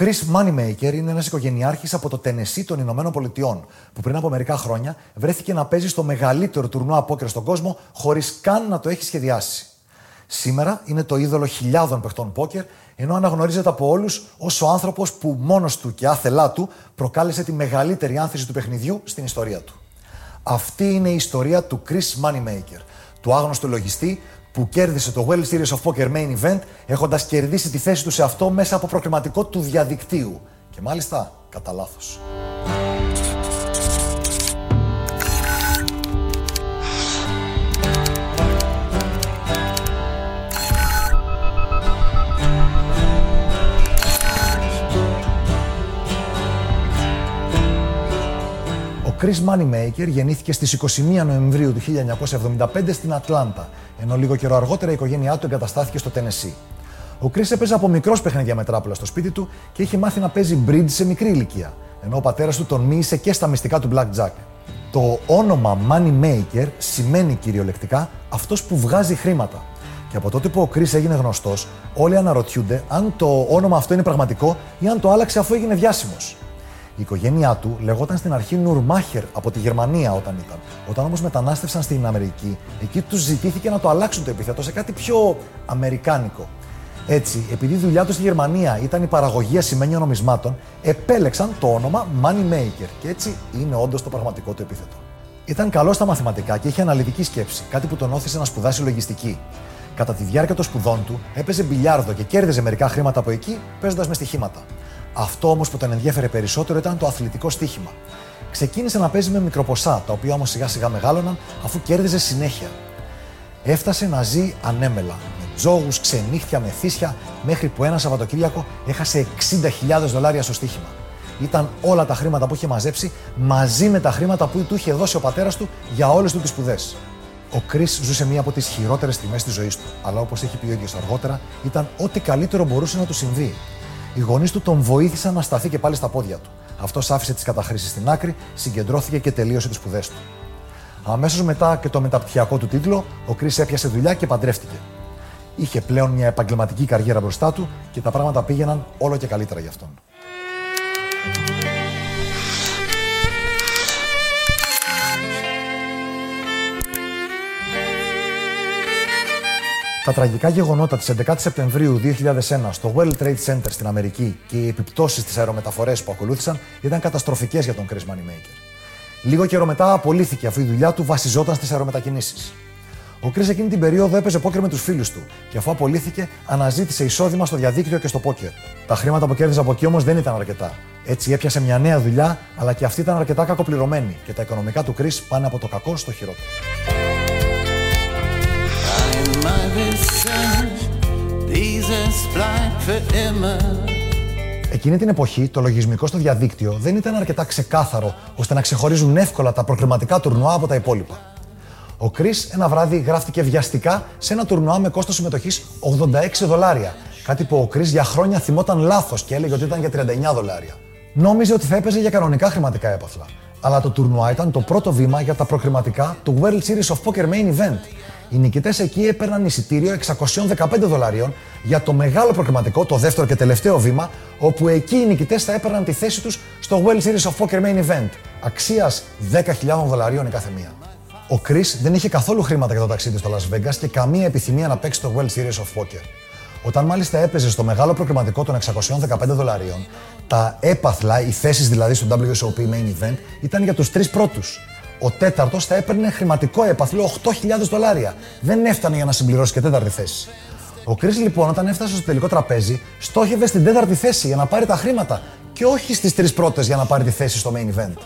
Chris Moneymaker είναι ένας οικογενειάρχης από το Τενεσί των Ηνωμένων Πολιτειών, που πριν από μερικά χρόνια βρέθηκε να παίζει στο μεγαλύτερο τουρνουά πόκερ στον κόσμο, χωρίς καν να το έχει σχεδιάσει. Σήμερα είναι το είδωλο χιλιάδων παιχτών πόκερ, ενώ αναγνωρίζεται από όλους ως ο άνθρωπος που μόνος του και άθελά του προκάλεσε τη μεγαλύτερη άνθηση του παιχνιδιού στην ιστορία του. Αυτή είναι η ιστορία του Chris Moneymaker, του άγνωστου λογιστή που κέρδισε το World Series of Poker Main Event έχοντας κερδίσει τη θέση του σε αυτό μέσα από προκριματικό του διαδικτύου. Και μάλιστα κατά λάθος. Chris Moneymaker γεννήθηκε στις 21 Νοεμβρίου του 1975 στην Ατλάντα, ενώ λίγο καιρό αργότερα η οικογένειά του εγκαταστάθηκε στο Τενεσί. Ο Chris έπαιζε από μικρός παιχνίδια με τράπουλα στο σπίτι του και είχε μάθει να παίζει bridge σε μικρή ηλικία, ενώ ο πατέρας του τον μύησε και στα μυστικά του Blackjack. Το όνομα Moneymaker σημαίνει κυριολεκτικά αυτός που βγάζει χρήματα. Και από τότε που ο Chris έγινε γνωστός, όλοι αναρωτιούνται αν το όνομα αυτό είναι πραγματικό ή αν το άλλαξε αφού έγινε διάσημος. Η οικογένειά του λεγόταν στην αρχή Νουρμάχερ από τη Γερμανία όταν ήταν. Όταν όμως μετανάστευσαν στην Αμερική, εκεί τους ζητήθηκε να το αλλάξουν το επίθετο σε κάτι πιο αμερικάνικο. Έτσι, επειδή η δουλειά τους στη Γερμανία ήταν η παραγωγή ασημένιων νομισμάτων, επέλεξαν το όνομα Moneymaker και έτσι είναι όντως το πραγματικό του επίθετο. Ήταν καλό στα μαθηματικά και είχε αναλυτική σκέψη, κάτι που τον όθησε να σπουδάσει λογιστική. Κατά τη διάρκεια των σπουδών του, έπαιζε μπιλιάρδο και κέρδιζε μερικά χρήματα από εκεί, παίζοντας με στοιχήματα. Αυτό όμως που τον ενδιέφερε περισσότερο ήταν το αθλητικό στοίχημα. Ξεκίνησε να παίζει με μικροποσά, τα οποία όμως σιγά σιγά μεγάλωναν αφού κέρδιζε συνέχεια. Έφτασε να ζει ανέμελα, με τζόγους, ξενύχτια, μεθύσια, μέχρι που ένα Σαββατοκύριακο έχασε 60.000 δολάρια στο στοίχημα. Ήταν όλα τα χρήματα που είχε μαζέψει μαζί με τα χρήματα που του είχε δώσει ο πατέρας του για όλες του τις σπουδές. Ο Κρι ζούσε μία από τις χειρότερες στιγμές της ζωής του, αλλά όπως έχει πει ο ίδιος αργότερα, ήταν ό,τι καλύτερο μπορούσε να του συμβεί. Οι γονείς του τον βοήθησαν να σταθεί και πάλι στα πόδια του. Αυτό άφησε τις καταχρήσεις στην άκρη, συγκεντρώθηκε και τελείωσε τις σπουδές του. Αμέσως μετά και το μεταπτυχιακό του τίτλο, ο Κρι έπιασε δουλειά και παντρεύτηκε. Είχε πλέον μια επαγγελματική καριέρα μπροστά του και τα πράγματα πήγαιναν όλο και καλύτερα για αυτόν. Τα τραγικά γεγονότα της 11 Σεπτεμβρίου 2001 στο World Trade Center στην Αμερική και οι επιπτώσεις στις αερομεταφορές που ακολούθησαν ήταν καταστροφικές για τον Chris Moneymaker. Λίγο καιρό μετά απολύθηκε αφού η δουλειά του βασιζόταν στις αερομετακινήσεις. Ο Chris εκείνη την περίοδο έπαιζε πόκερ με τους φίλους του και αφού απολύθηκε, αναζήτησε εισόδημα στο διαδίκτυο και στο πόκερ. Τα χρήματα που κέρδιζε από εκεί όμως δεν ήταν αρκετά. Έτσι έπιασε μια νέα δουλειά, αλλά και αυτή ήταν αρκετά κακοπληρωμένη και τα οικονομικά του Chris πάνε από το κακό στο χειρότερο. Εκείνη την εποχή το λογισμικό στο διαδίκτυο δεν ήταν αρκετά ξεκάθαρο ώστε να ξεχωρίζουν εύκολα τα προκριματικά τουρνουά από τα υπόλοιπα. Ο Κρι ένα βράδυ γράφτηκε βιαστικά σε ένα τουρνουά με κόστος συμμετοχής 86 δολάρια. Κάτι που ο Κρι για χρόνια θυμόταν λάθος και έλεγε ότι ήταν για 39 δολάρια. Νόμιζε ότι θα έπαιζε για κανονικά χρηματικά έπαθλα. Αλλά το τουρνουά ήταν το πρώτο βήμα για τα προκριματικά του World Series of Poker Main Event οι νικητές εκεί έπαιρναν εισιτήριο 615 δολαρίων για το μεγάλο προκριματικό, το δεύτερο και τελευταίο βήμα, όπου εκεί οι νικητές θα έπαιρναν τη θέση τους στο World Series of Poker Main Event, αξίας 10.000 δολαρίων η κάθε μία. Ο Κρι δεν είχε καθόλου χρήματα για το ταξίδι στο Las Vegas και καμία επιθυμία να παίξει το World Series of Poker. Όταν μάλιστα έπαιζε στο μεγάλο προκριματικό των 615 δολαρίων, τα έπαθλα, οι θέσεις δηλαδή στο WSOP Main Event, ήταν για τους τρεις πρώτους ο τέταρτος θα έπαιρνε χρηματικό έπαθλο 8.000 δολάρια. Δεν έφτανε για να συμπληρώσει και τέταρτη θέση. Ο Κρι λοιπόν, όταν έφτασε στο τελικό τραπέζι, στόχευε στην τέταρτη θέση για να πάρει τα χρήματα και όχι στις τρεις πρώτες για να πάρει τη θέση στο main event.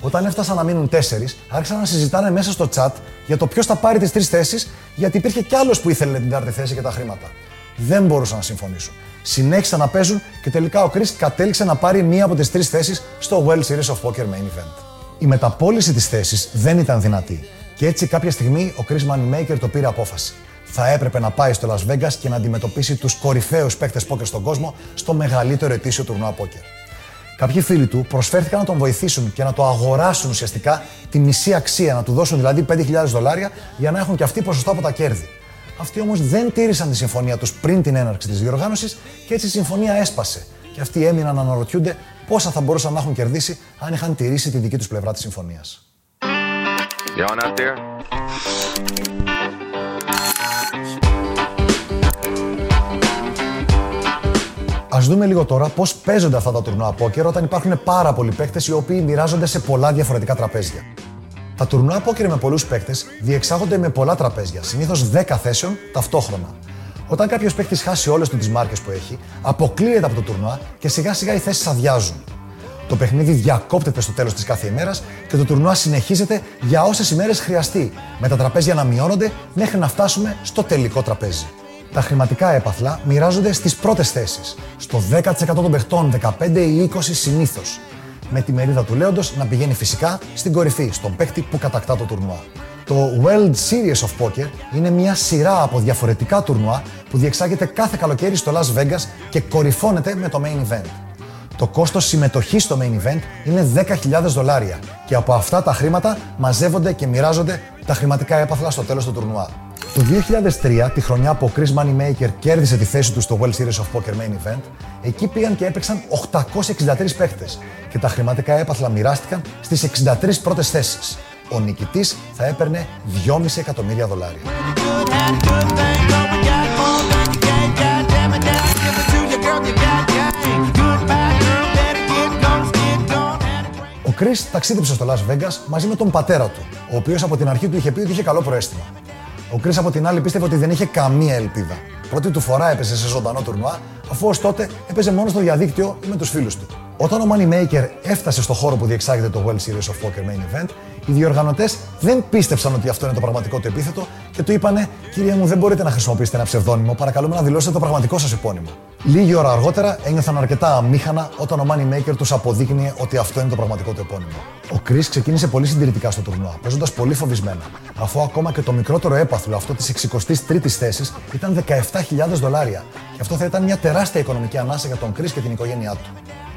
Όταν έφτασαν να μείνουν τέσσερις, άρχισαν να συζητάνε μέσα στο chat για το ποιος θα πάρει τις τρεις θέσεις, γιατί υπήρχε κι άλλος που ήθελε την τέταρτη θέση και τα χρήματα. Δεν μπορούσαν να συμφωνήσουν. Συνέχισαν να παίζουν και τελικά ο Κρι κατέληξε να πάρει μία από τις τρεις θέσεις στο World Series of Poker Main Event η μεταπόληση της θέσης δεν ήταν δυνατή. Και έτσι κάποια στιγμή ο Chris Moneymaker το πήρε απόφαση. Θα έπρεπε να πάει στο Las Vegas και να αντιμετωπίσει τους κορυφαίους παίκτες πόκερ στον κόσμο στο μεγαλύτερο ετήσιο τουρνουά πόκερ. Κάποιοι φίλοι του προσφέρθηκαν να τον βοηθήσουν και να το αγοράσουν ουσιαστικά τη μισή αξία, να του δώσουν δηλαδή 5.000 δολάρια για να έχουν και αυτοί ποσοστό από τα κέρδη. Αυτοί όμως δεν τήρησαν τη συμφωνία τους πριν την έναρξη της διοργάνωσης και έτσι η συμφωνία έσπασε. Και αυτοί έμειναν να αναρωτιούνται πόσα θα μπορούσαν να έχουν κερδίσει αν είχαν τηρήσει τη δική τους πλευρά της συμφωνίας. Α δούμε λίγο τώρα πώς παίζονται αυτά τα τουρνουά πόκερ όταν υπάρχουν πάρα πολλοί παίκτες οι οποίοι μοιράζονται σε πολλά διαφορετικά τραπέζια. Τα τουρνουά πόκερ με πολλούς παίκτες διεξάγονται με πολλά τραπέζια, συνήθως 10 θέσεων ταυτόχρονα. Όταν κάποιος παίκτη χάσει όλες τις μάρκες που έχει, αποκλείεται από το τουρνουά και σιγά σιγά οι θέσεις αδειάζουν. Το παιχνίδι διακόπτεται στο τέλος της κάθε ημέρας και το τουρνουά συνεχίζεται για όσες ημέρες χρειαστεί, με τα τραπέζια να μειώνονται μέχρι να φτάσουμε στο τελικό τραπέζι. Τα χρηματικά έπαθλα μοιράζονται στις πρώτες θέσεις, στο 10% των παιχτών, 15 ή 20 συνήθως. Με τη μερίδα του λέοντος να πηγαίνει φυσικά στην κορυφή, στον παίκτη που κατακτά το τουρνουά. Το World Series of Poker είναι μια σειρά από διαφορετικά τουρνουά που διεξάγεται κάθε καλοκαίρι στο Las Vegas και κορυφώνεται με το main event. Το κόστος συμμετοχής στο main event είναι 10.000 δολάρια και από αυτά τα χρήματα μαζεύονται και μοιράζονται τα χρηματικά έπαθλα στο τέλος του τουρνουά. Το 2003, τη χρονιά που ο Chris Moneymaker κέρδισε τη θέση του στο World Series of Poker Main Event, εκεί πήγαν και έπαιξαν 863 παίχτες και τα χρηματικά έπαθλα μοιράστηκαν στις 63 πρώτες θέσεις ο νικητής θα έπαιρνε 2,5 εκατομμύρια δολάρια. Ο Κρι ταξίδεψε στο Las Vegas μαζί με τον πατέρα του, ο οποίος από την αρχή του είχε πει ότι είχε καλό προέστημα. Ο Κρι από την άλλη πίστευε ότι δεν είχε καμία ελπίδα. Πρώτη του φορά έπεσε σε ζωντανό τουρνουά, αφού ως τότε έπαιζε μόνο στο διαδίκτυο ή με τους φίλους του. Όταν ο Moneymaker έφτασε στο χώρο που διεξάγεται το World Series of Poker Main Event, οι διοργανωτές δεν πίστεψαν ότι αυτό είναι το πραγματικό του επίθετο και του είπανε: Κύριε μου, δεν μπορείτε να χρησιμοποιήσετε ένα ψευδόνυμο, παρακαλούμε να δηλώσετε το πραγματικό σας επώνυμο. Λίγη ώρα αργότερα ένιωθαν αρκετά αμήχανα όταν ο Moneymaker τους αποδείκνυε ότι αυτό είναι το πραγματικό του επώνυμο. Ο Chris ξεκίνησε πολύ συντηρητικά στο τουρνουά, παίζοντας πολύ φοβισμένα, αφού ακόμα και το μικρότερο έπαθλο αυτό της 63η θέσης ήταν 17.000 δολάρια. Και αυτό θα ήταν μια τεράστια οικονομική ανάσα για τον Chris και την οικογένειά του.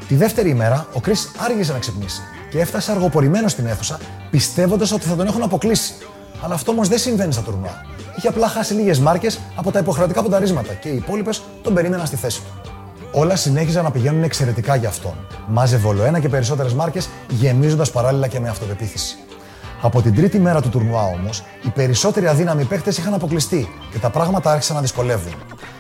Τη δεύτερη ημέρα, ο Κρι άργησε να ξυπνήσει και έφτασε αργοπορημένο στην αίθουσα, πιστεύοντας ότι θα τον έχουν αποκλείσει. Αλλά αυτό όμως δεν συμβαίνει στα τουρνουά. Είχε απλά χάσει λίγες μάρκες από τα υποχρεωτικά πονταρίσματα και οι υπόλοιπες τον περίμεναν στη θέση του. Όλα συνέχιζαν να πηγαίνουν εξαιρετικά για αυτόν. Μάζευε όλο ένα και περισσότερες μάρκες, γεμίζοντας παράλληλα και με αυτοπεποίθηση. Από την τρίτη μέρα του τουρνουά όμως, οι περισσότεροι αδύναμοι παίχτε είχαν αποκλειστεί και τα πράγματα άρχισαν να δυσκολεύουν.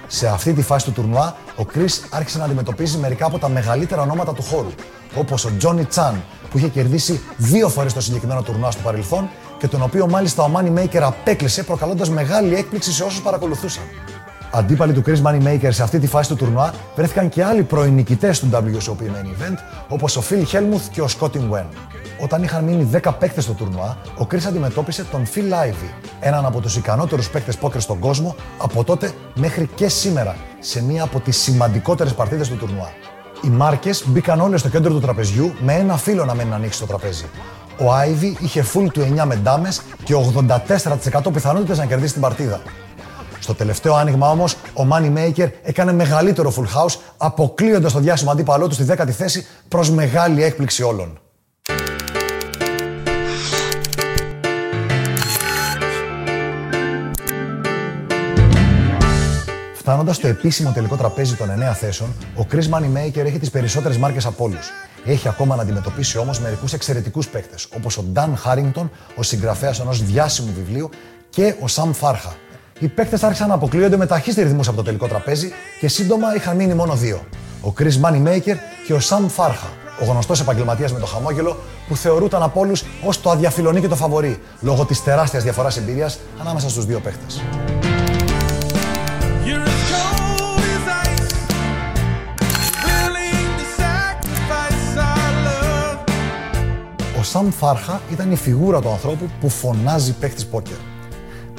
Σε αυτή τη φάση του τουρνουά, ο Κρι άρχισε να αντιμετωπίζει μερικά από τα μεγαλύτερα ονόματα του χώρου, όπως ο Τζόνι Τσάν, που είχε κερδίσει δύο φορές το συγκεκριμένο τουρνουά στο παρελθόν και τον οποίο μάλιστα ο Moneymaker απέκλεισε προκαλώντας μεγάλη έκπληξη σε όσους παρακολουθούσαν. Αντίπαλοι του Chris Moneymaker σε αυτή τη φάση του τουρνουά βρέθηκαν και άλλοι πρώην νικητές του WSOP Main Event, όπως ο Phil Helmuth και ο Scotty Wen. Όταν είχαν μείνει 10 παίκτες στο τουρνουά, ο Chris αντιμετώπισε τον Phil Ivey, έναν από τους ικανότερους παίκτες πόκερ στον κόσμο από τότε μέχρι και σήμερα, σε μία από τις σημαντικότερες παρτίδες του τουρνουά. Οι μάρκες μπήκαν όλε στο κέντρο του τραπεζιού με ένα φίλο να μένει να ανοίξει το τραπέζι. Ο Ivy είχε full του 9 με ντάμες και 84% πιθανότητες να κερδίσει την παρτίδα. Στο τελευταίο άνοιγμα όμως, ο Moneymaker έκανε μεγαλύτερο full house, αποκλείοντας το διάσημο αντίπαλό του στη 10η θέση προς μεγάλη έκπληξη όλων. Φτάνοντα στο επίσημο τελικό τραπέζι των 9 θέσεων, ο Chris Moneymaker έχει τις περισσότερες μάρκες από όλους. Έχει ακόμα να αντιμετωπίσει όμως μερικούς εξαιρετικούς παίκτες, όπως ο Dan Harrington, ο συγγραφέας ενός διάσημου βιβλίου, και ο Sam Farha. Οι παίκτες άρχισαν να αποκλείονται με ταχύς ρυθμούς από το τελικό τραπέζι και σύντομα είχαν μείνει μόνο δύο. Ο Chris Moneymaker και ο Sam Farha, ο γνωστός επαγγελματίας με το χαμόγελο που θεωρούταν από όλους ως το αδιαφιλονί και το φαβορή, λόγω της τεράστιας διαφοράς εμπειρίας ανάμεσα στους δύο παίκτες. Σαμ Φάρχα ήταν η φιγούρα του ανθρώπου που φωνάζει παίχτης πόκερ.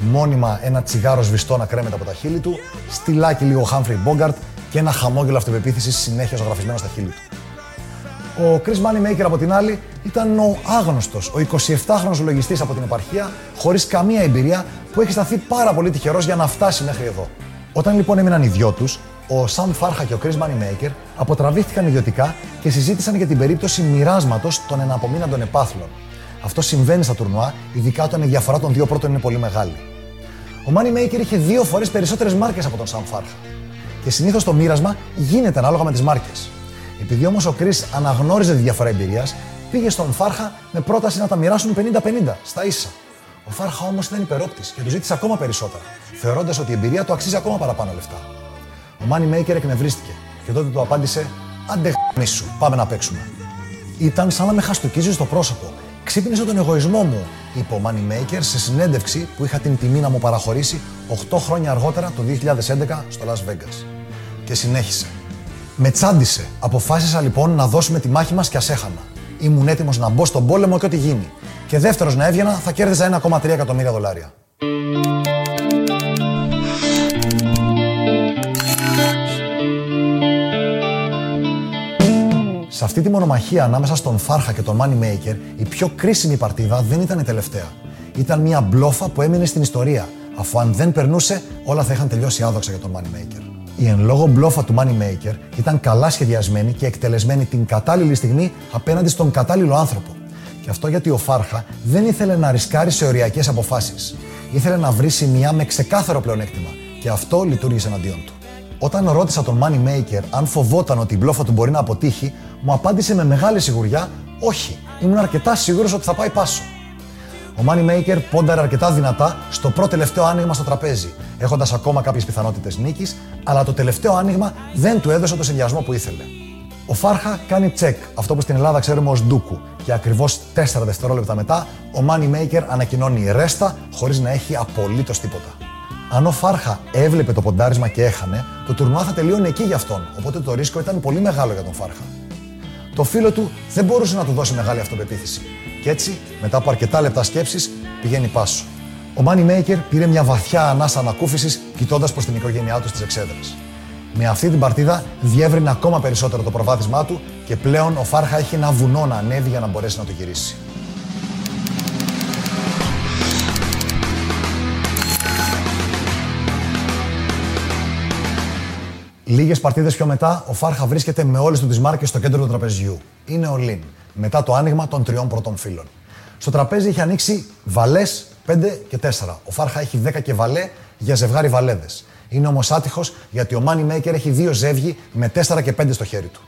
Μόνιμα ένα τσιγάρο σβηστό να κρέμεται από τα χείλη του, στυλάκι λίγο Χάμφρι Μπόγκαρτ και ένα χαμόγελο αυτοπεποίθησης συνέχεια ζωγραφισμένο στα χείλη του. Ο Chris Moneymaker από την άλλη ήταν ο άγνωστος, ο 27χρονο λογιστής από την επαρχία, χωρίς καμία εμπειρία, που έχει σταθεί πάρα πολύ τυχερός για να φτάσει μέχρι εδώ. Όταν λοιπόν έμειναν οι δυο τους, ο Σαμ Φάρχα και ο Chris Moneymaker αποτραβήθηκαν ιδιωτικά και συζήτησαν για την περίπτωση μοιράσματος των εναπομείναντων επάθλων. Αυτό συμβαίνει στα τουρνουά, ειδικά όταν η διαφορά των δύο πρώτων είναι πολύ μεγάλη. Ο Moneymaker είχε δύο φορές περισσότερες μάρκες από τον Σαμ Φάρχα. Και συνήθως το μοίρασμα γίνεται ανάλογα με τις μάρκες. Επειδή όμως ο Κρις αναγνώριζε τη διαφορά εμπειρίας, πήγε στον Φάρχα με πρόταση να τα μοιράσουν 50-50 στα ίσα. Ο Φάρχα όμως ήταν υπερόπτης και του ζήτησε ακόμα περισσότερα, θεωρώντας ότι η εμπειρία του αξίζει ακόμα παραπάνω λεφτά. Ο Moneymaker εκνευρίστηκε και τότε του απάντησε: Άντε σου, πάμε να παίξουμε. Ήταν σαν να με χαστοκίζει στο πρόσωπο. Ξύπνησε τον εγωισμό μου, είπε ο Moneymaker σε συνέντευξη που είχα την τιμή να μου παραχωρήσει 8 χρόνια αργότερα, το 2011, στο Las Vegas. Και συνέχισε. Με τσάντισε. Αποφάσισα λοιπόν να δώσουμε τη μάχη μας και ασέχανα. Ήμουν έτοιμος να μπω στον πόλεμο και ό,τι γίνει. Και δεύτερος να έβγαινα θα κέρδιζα 1,3 εκατομμύρια δολάρια. Σε αυτή τη μονομαχία ανάμεσα στον Φάρχα και τον Moneymaker, η πιο κρίσιμη παρτίδα δεν ήταν η τελευταία. Ήταν μια μπλόφα που έμεινε στην ιστορία, αφού αν δεν περνούσε, όλα θα είχαν τελειώσει άδοξα για τον Moneymaker. Η εν λόγω μπλόφα του Moneymaker ήταν καλά σχεδιασμένη και εκτελεσμένη την κατάλληλη στιγμή απέναντι στον κατάλληλο άνθρωπο. Και αυτό γιατί ο Φάρχα δεν ήθελε να ρισκάρει σε οριακές αποφάσεις. Ήθελε να βρει σημεία με ξεκάθαρο πλεονέκτημα. Και αυτό λειτουργήσε εναντίον του. Όταν ρώτησα τον Moneymaker αν φοβόταν ότι η μπλόφα του μπορεί να αποτύχει, μου απάντησε με μεγάλη σιγουριά: Όχι, ήμουν αρκετά σίγουρος ότι θα πάει πάσο. Ο Moneymaker πόνταρε αρκετά δυνατά στο πρώτο τελευταίο άνοιγμα στο τραπέζι, έχοντας ακόμα κάποιες πιθανότητες νίκης, αλλά το τελευταίο άνοιγμα δεν του έδωσε το συνδυασμό που ήθελε. Ο Φάρχα κάνει τσεκ, αυτό που στην Ελλάδα ξέρουμε ως ντούκου, και ακριβώς 4 δευτερόλεπτα μετά ο Moneymaker ανακοινώνει ρέστα χωρίς να έχει απολύτως τίποτα. Αν ο Φάρχα έβλεπε το ποντάρισμα και έχανε, το τουρνουά θα τελείωνε εκεί για αυτόν, οπότε το ρίσκο ήταν πολύ μεγάλο για τον Φάρχα. Το φίλο του δεν μπορούσε να του δώσει μεγάλη αυτοπεποίθηση. Και έτσι, μετά από αρκετά λεπτά σκέψης, πηγαίνει πάσο. Ο Moneymaker πήρε μια βαθιά ανάσα ανακούφισης κοιτώντας προς την οικογένειά του στις εξέδρες. Με αυτή την παρτίδα διεύρυνε ακόμα περισσότερο το προβάδισμά του και πλέον ο Φάρχα έχει ένα βουνό να ανέβει για να μπορέσει να το γυρίσει. Λίγες παρτίδες πιο μετά, ο Φάρχα βρίσκεται με όλες του τις μάρκες στο κέντρο του τραπεζιού. Είναι ο Λίν, μετά το άνοιγμα των τριών πρώτων φύλων. Στο τραπέζι έχει ανοίξει βαλές 5 και 4. Ο Φάρχα έχει 10 και βαλέ για ζευγάρι βαλέδες. Είναι όμως άτυχος γιατί ο Moneymaker έχει δύο ζεύγοι με 4 και 5 στο χέρι του.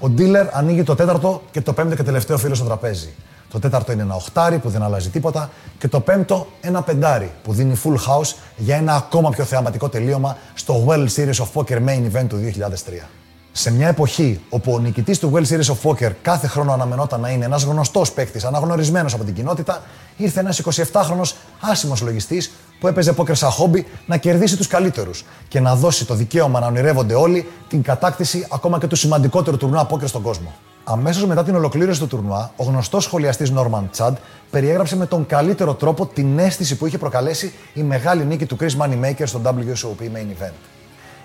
Ο dealer ανοίγει το τέταρτο και το πέμπτο και τελευταίο φύλλο στο τραπέζι. Το τέταρτο είναι ένα οχτάρι που δεν αλλάζει τίποτα και το πέμπτο ένα πεντάρι που δίνει full house για ένα ακόμα πιο θεαματικό τελείωμα στο World Series of Poker Main Event του 2003. Σε μια εποχή όπου ο νικητής του World Series of Poker κάθε χρόνο αναμενόταν να είναι ένας γνωστός παίκτης, αναγνωρισμένος από την κοινότητα, ήρθε ένας 27χρονο άσημος λογιστής που έπαιζε πόκερ σαν χόμπι να κερδίσει τους καλύτερους και να δώσει το δικαίωμα να ονειρεύονται όλοι την κατάκτηση ακόμα και του σημαντικότερου τουρνουά πόκερ στον κόσμο. Αμέσως μετά την ολοκλήρωση του τουρνουά, ο γνωστός σχολιαστής Νόρμαν Τσάντ περιέγραψε με τον καλύτερο τρόπο την αίσθηση που είχε προκαλέσει η μεγάλη νίκη του Chris Moneymaker στο WSOP Main Event.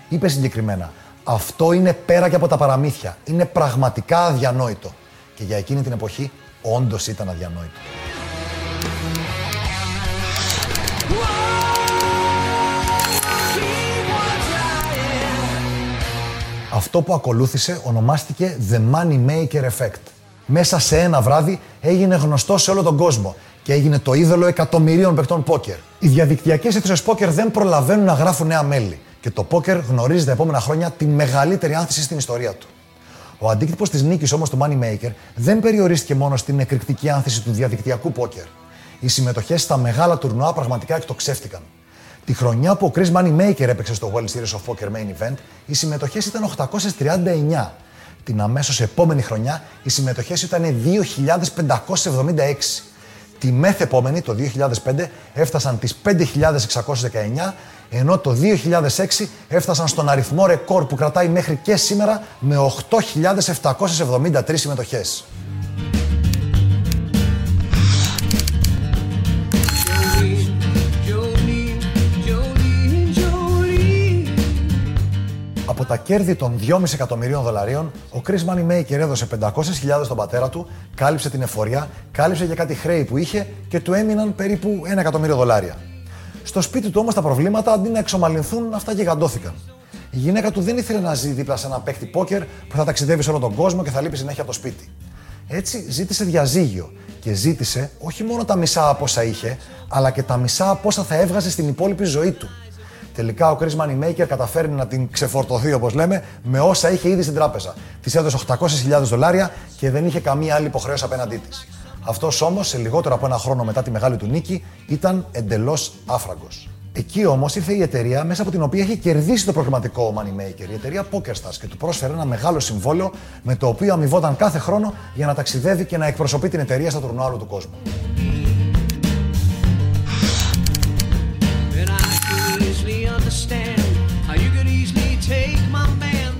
Είπε συγκεκριμένα: Αυτό είναι πέρα και από τα παραμύθια. Είναι πραγματικά αδιανόητο. Και για εκείνη την εποχή, όντως ήταν αδιανόητο. Αυτό που ακολούθησε ονομάστηκε The Money Maker Effect. Μέσα σε ένα βράδυ έγινε γνωστό σε όλο τον κόσμο και έγινε το είδωλο εκατομμυρίων παιχτών πόκερ. Οι διαδικτυακές αίθουσες πόκερ δεν προλαβαίνουν να γράφουν νέα μέλη και το πόκερ γνωρίζει τα επόμενα χρόνια τη μεγαλύτερη άνθηση στην ιστορία του. Ο αντίκτυπος της νίκης όμως του Money Maker δεν περιορίστηκε μόνο στην εκρηκτική άνθηση του διαδικτυακού πόκερ. Οι συμμετοχές στα μεγάλα τουρνουά πραγματικά εκτοξεύτηκαν. Τη χρονιά που ο Chris Moneymaker έπαιξε στο World Series of Poker Main Event, οι συμμετοχές ήταν 839. Την αμέσως επόμενη χρονιά, οι συμμετοχές ήταν 2.576. Τη μεθ επόμενη, το 2005, έφτασαν τις 5.619, ενώ το 2006 έφτασαν στον αριθμό ρεκόρ που κρατάει μέχρι και σήμερα με 8.773 συμμετοχές. Τα κέρδη των 2,5 εκατομμυρίων δολαρίων, ο Chris Moneymaker έδωσε 500.000 στον πατέρα του, κάλυψε την εφορία, κάλυψε για κάτι χρέη που είχε και του έμειναν περίπου 1 εκατομμύριο δολάρια. Στο σπίτι του όμως τα προβλήματα αντί να εξομαλυνθούν, αυτά γιγαντώθηκαν. Η γυναίκα του δεν ήθελε να ζει δίπλα σε ένα παίκτη πόκερ που θα ταξιδεύει σε όλο τον κόσμο και θα λείπει συνέχεια από το σπίτι. Έτσι ζήτησε διαζύγιο και ζήτησε όχι μόνο τα μισά από όσα είχε, αλλά και τα μισά από όσα θα έβγαζε στην υπόλοιπη ζωή του. Τελικά ο Chris Moneymaker καταφέρνει να την ξεφορτωθεί, όπως λέμε, με όσα είχε ήδη στην τράπεζα. Της έδωσε 800.000 δολάρια και δεν είχε καμία άλλη υποχρέωση απέναντί της. Αυτός όμως, σε λιγότερο από ένα χρόνο μετά τη μεγάλη του νίκη, ήταν εντελώς άφραγκος. Εκεί όμως ήρθε η εταιρεία μέσα από την οποία είχε κερδίσει το προγραμματικό Moneymaker, η εταιρεία PokerStars, και του πρόσφερε ένα μεγάλο συμβόλαιο με το οποίο αμοιβόταν κάθε χρόνο για να ταξιδεύει και να εκπροσωπεί την εταιρεία στα τουρνουά του κόσμου.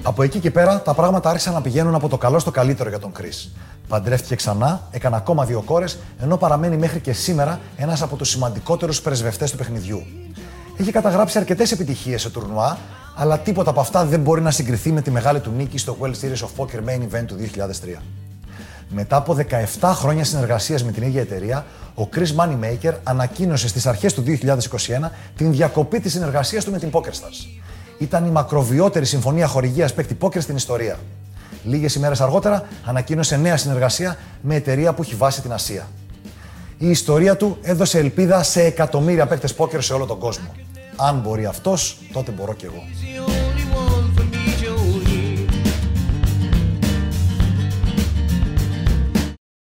Από εκεί και πέρα τα πράγματα άρχισαν να πηγαίνουν από το καλό στο καλύτερο για τον Κρι. Παντρεύτηκε ξανά, έκανε ακόμα δύο κόρες, ενώ παραμένει μέχρι και σήμερα ένας από τους σημαντικότερους πρεσβευτές του παιχνιδιού. Έχει καταγράψει αρκετές επιτυχίες σε τουρνουά, αλλά τίποτα από αυτά δεν μπορεί να συγκριθεί με τη μεγάλη του νίκη στο World Series of Poker Main Event του 2003. Μετά από 17 χρόνια συνεργασίας με την ίδια εταιρεία, ο Chris Moneymaker ανακοίνωσε στις αρχές του 2021 την διακοπή της συνεργασίας του με την PokerStars. Ήταν η μακροβιότερη συμφωνία χορηγίας παίκτη πόκερ στην ιστορία. Λίγες ημέρες αργότερα ανακοίνωσε νέα συνεργασία με εταιρεία που έχει βάσει την Ασία. Η ιστορία του έδωσε ελπίδα σε εκατομμύρια παίκτες πόκερ σε όλο τον κόσμο. Αν μπορεί αυτός, τότε μπορώ κι εγώ.